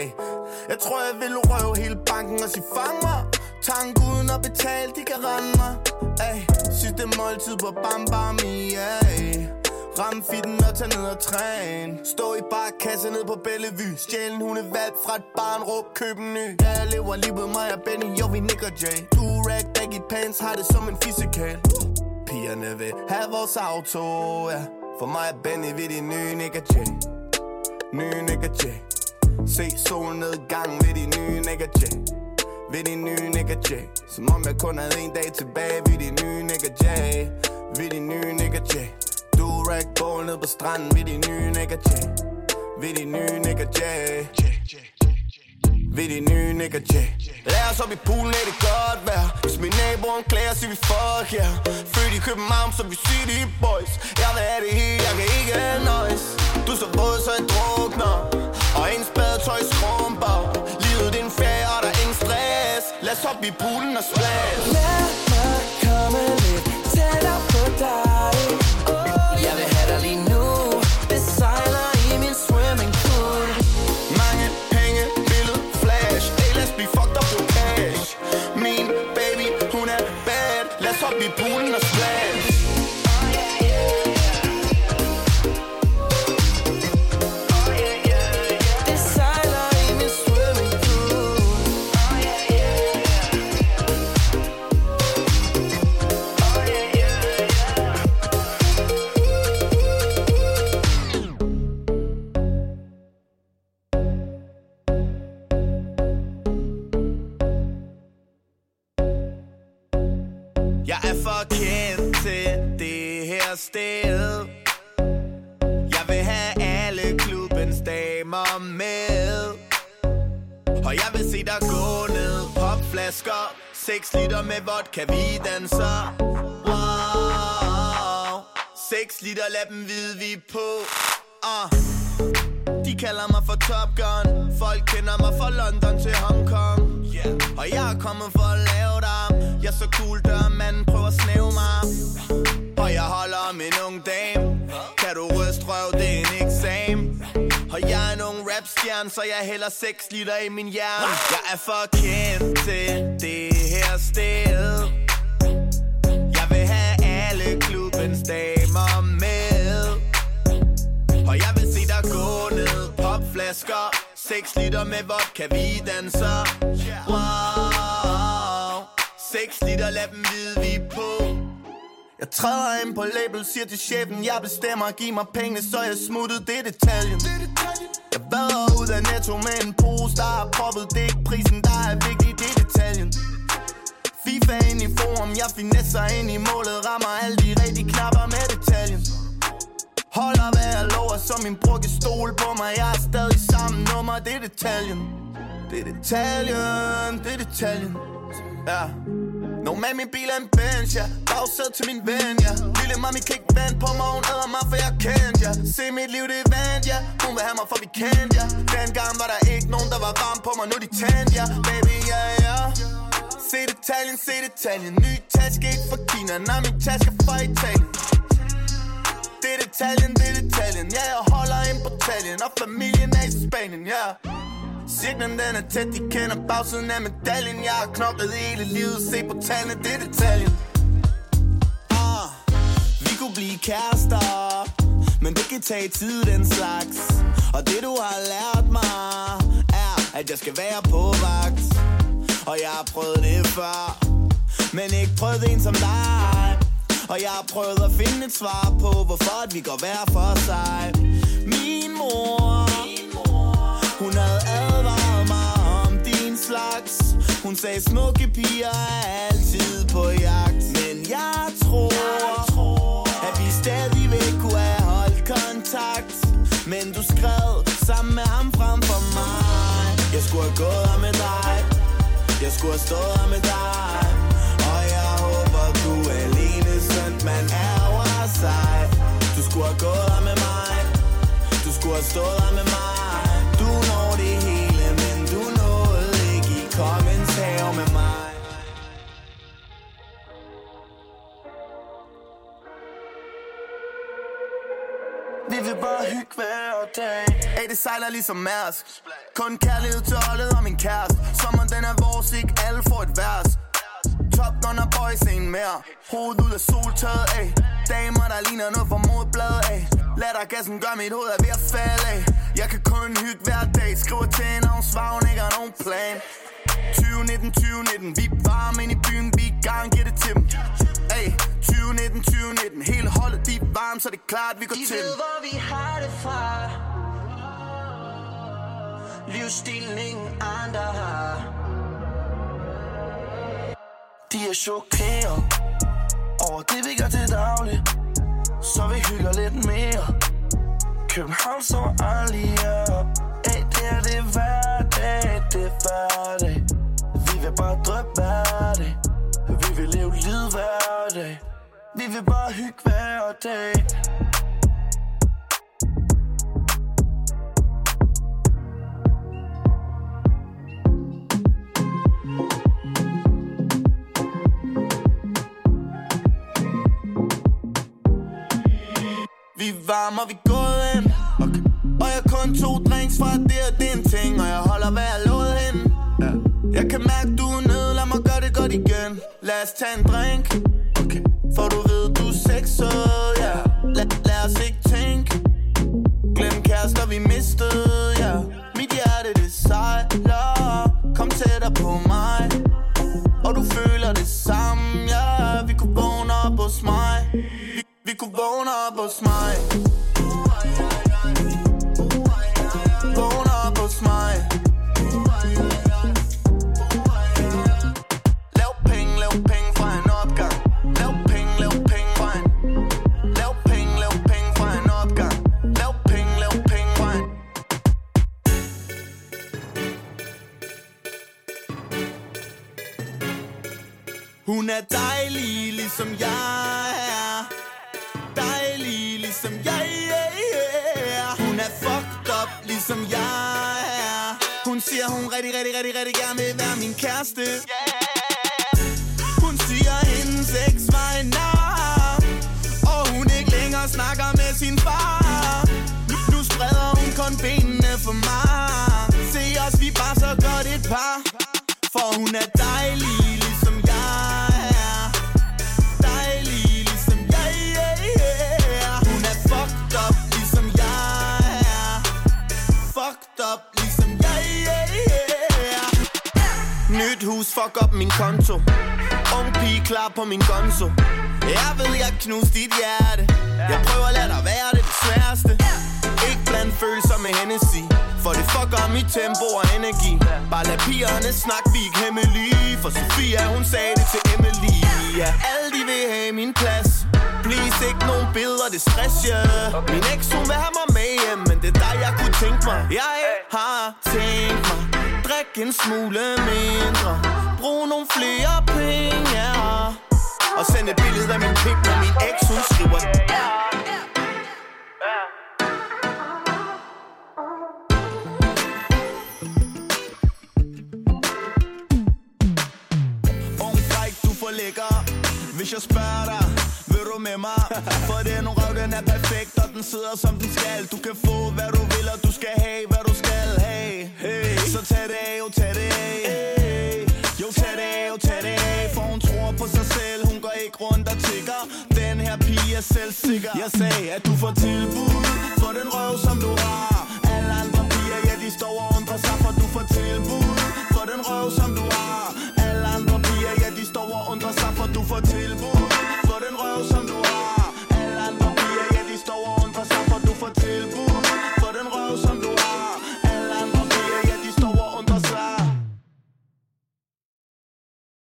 Ey, jeg tror jeg vil røve hele banken og sige fang mig. Tank uden at betale, de kan rende mig Ey, sidste måltid på Bam Bam, yeah Ram fitten og tage ned og træn. Stå i bare ned på Bellevue. Stjæl en hundevalg fra et barn, råb køb en ny. Ja, jeg lever livet mig og Benny, jo vi Nick og Jay. Du rag baggy pants, har det som en fysikal Pigerne vil have vores auto, ja. For mig er Benny, ved de nye Nick og Jay. Nye Nick og Jay. Se solnedgang ved de nye nigga og ved de nye nigga og Som om jeg kun havde en dag tilbage Ved de nye nigga og Ved de nye nigga og Du rack ball ned på stranden Ved de nye nigga og Ved de nye nigga og Ved de nye Nick og Lad os op i poolen, er det godt vejr? Hvis min naboen klæder, siger vi fuck yeah Født i København, så vi city boys. Jeg vil have det hele, jeg kan ikke nøjes. Du er så våd, så jeg drukner. Og en spadetøj skrumper. Livet er en ferie, og der er ingen stress. Lad os op i poolen og splash. Lad mig komme lidt tættere på dig. Oh, Jeg vil have dig lige nu. Det sejler i min swimmingpool. Mange penge, billede, flash. Hey, os blive fucked up på cash. Min baby, hun er bad. Lad os op i poolen og splash Og jeg vil se dig gå ned. Popflasker. 6 liter med vodka, vi danser. Wow. 6 liter, lad dem vide, vi er på. Uh. De kalder mig for Top Gun. Folk kender mig fra London til Hong Kong. Yeah. Og jeg er kommet for at lave dig Jeg er så cool, der manden prøver at snæve mig. Og jeg holder om en ung dame. Kan du ryste røv, det er en eksamen og jeg er en ung rapstjerne Så jeg hælder 6 liter i min hjerne. Jeg er for kendt til det her sted. Jeg vil have alle klubbens damer med. Og jeg vil se dig gå ned. Popflasker 6 liter med vodka, vi danser. Wow. 6 liter, lad dem vide, vi på jeg træder ind på label, siger til chefen Jeg bestemmer, giv mig penge, så jeg smuttede Det er detaljen. Jeg vader ud af netto med en pose Der er proppet, det er ikke prisen, der er vigtig Det er detaljen. FIFA ind i forum, jeg finesser ind i målet Rammer alle de rigtige knapper med detaljen. Holder hvad jeg lover, så min bror kan stole på mig. Jeg er stadig samme nummer, det er detaljen. Det er detaljen, det er detaljen. Ja. Nå med min bil er en Benz, ja. Bagsæd til min ven, ja. Lille mami kan ikke vand på mig, hun æder mig, for jeg kendte, ja. Se mit liv, det er vand, ja. Hun vil have mig, for vi kendte, ja. Dengang var der ikke nogen, der var varm på mig Nu de tændt, ja. Baby, ja, ja. Se detaljen, se detaljen. Ny taske, ikke fra Kina Nej, min taske fra Italien. Det er detaljen, det er detaljen. Ja, jeg holder ind på taljen Og familien er i Spanien, ja. yeah. Cirklen den er tæt, de kender bagsiden af medaljen Jeg har knoklet hele livet, se på tallene, det er detaljen ah, Vi kunne blive kærester Men det kan tage tid, den slags. Og det du har lært mig Er, at jeg skal være på vagt. Og jeg har prøvet det før Men ikke prøvet en som dig. Og jeg har prøvet at finde et svar på, hvorfor at vi går hver for sig. Hun sagde, smukke piger er altid på jagt. Men jeg tror, at vi stadig vil kunne have holdt kontakt. Men du skrev sammen med ham frem for mig. Jeg skulle have gået her med dig. Jeg skulle have stået her med dig. Vi vil bare hygge hver dag. Ey, det sejler ligesom Mærsk. Kun kærlighed til holdet og min kæreste. Sommeren den er vores, ikke alle får et vers Top Gunner boys en mere. Hovedet ud af soltaget ey Damer der ligner noget fra modbladet ey Lad dig gassen gør mit hoved er ved at falde ey Jeg kan kun hygge hver dag. Skriver til en og hun svarer, hun ikke har nogen plan. 2019, 2019. Vi er varme ind i byen, vi er gang, giver det til dem. Ay, 2019, 2019. Hele holdet, de er varme, så det er klart, vi går De til ved, dem hvor vi har det fra. Livsstilen ingen andre har. De er chokeret Over det vi gør til daglig. Så vi hygger lidt mere. København så aldrig op. Ey, det er det hverdag, det er hverdag bare drømme hverdag Vi vil leve livet hver dag. Vi vil bare hygge hver dag. Vi varmer, vi er gået ind okay. Og jeg kun to drinks fra det og det er en ting. Og jeg holder hvad jeg lovede hende. Jeg kan mærke du er nede, lad mig gøre det godt igen. Lad os tage en drink. Okay. For du ved du er sexet, ja. Lad, lad os ikke tænke. Glem kærester vi mistede, ja. Mit hjerte det sejler. Kom tættere på mig. Og du føler det samme, ja. Vi kunne vågne op hos mig. Vi, vi kunne vågne op hos mig. Vågne op hos mig Hun er dejlig, ligesom jeg er. Dejlig, ligesom jeg er. Hun er fucked up, ligesom jeg er. Hun siger, hun rigtig, rigtig, rigtig, rigtig gerne vil være min kæreste. Hun siger, hendes eks var en nar Og hun ikke længere snakker med sin far. Nu, spreder hun kun benene for mig Se os, vi bare så godt et par. For hun er dejlig, hus, fuck op min konto. Ung pige klar på min gonzo. Jeg ved, jeg knuste dit hjerte. Jeg prøver at lade dig være det, det sværeste. Ikke blandt følelser med Hennessy. For det fucker mit tempo og energi. Bare lad pigerne snakke, vi ikke hemmelige. For Sofia, hun sagde det til Emily. Ja, alle de vil have min plads. Please, ikke nogen billeder, det stress, ja yeah. Min eks, hun vil have mig med hjem Men det er dig, jeg kunne tænke mig. Jeg har tænkt mig Drik en smule mindre. Brug nogle flere penge, Og send et billede af min pik, når min eks, hun skriver lækker Hvis jeg spørger dig, vil du med mig? For den røv, den er perfekt, og den sidder som den skal. Du kan få, hvad du vil, og du skal have, hun der rundt og tigger. Den her pige er selvsikker. Jeg sagde, at du får tilbud For den røv, som du har.